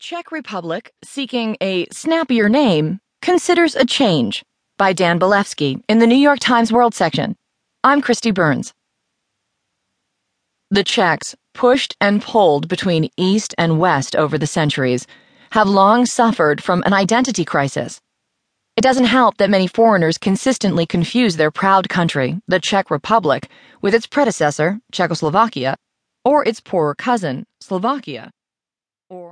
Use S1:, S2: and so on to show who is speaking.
S1: Czech Republic seeking a snappier name considers a change by Dan Bilefsky in the New York Times World section. I'm Kristi Burns. The Czechs, pushed and pulled between East and West over the centuries, have long suffered from an identity crisis. It doesn't help that many foreigners consistently confuse their proud country, the Czech Republic, with its predecessor, Czechoslovakia, or its poorer cousin, Slovakia.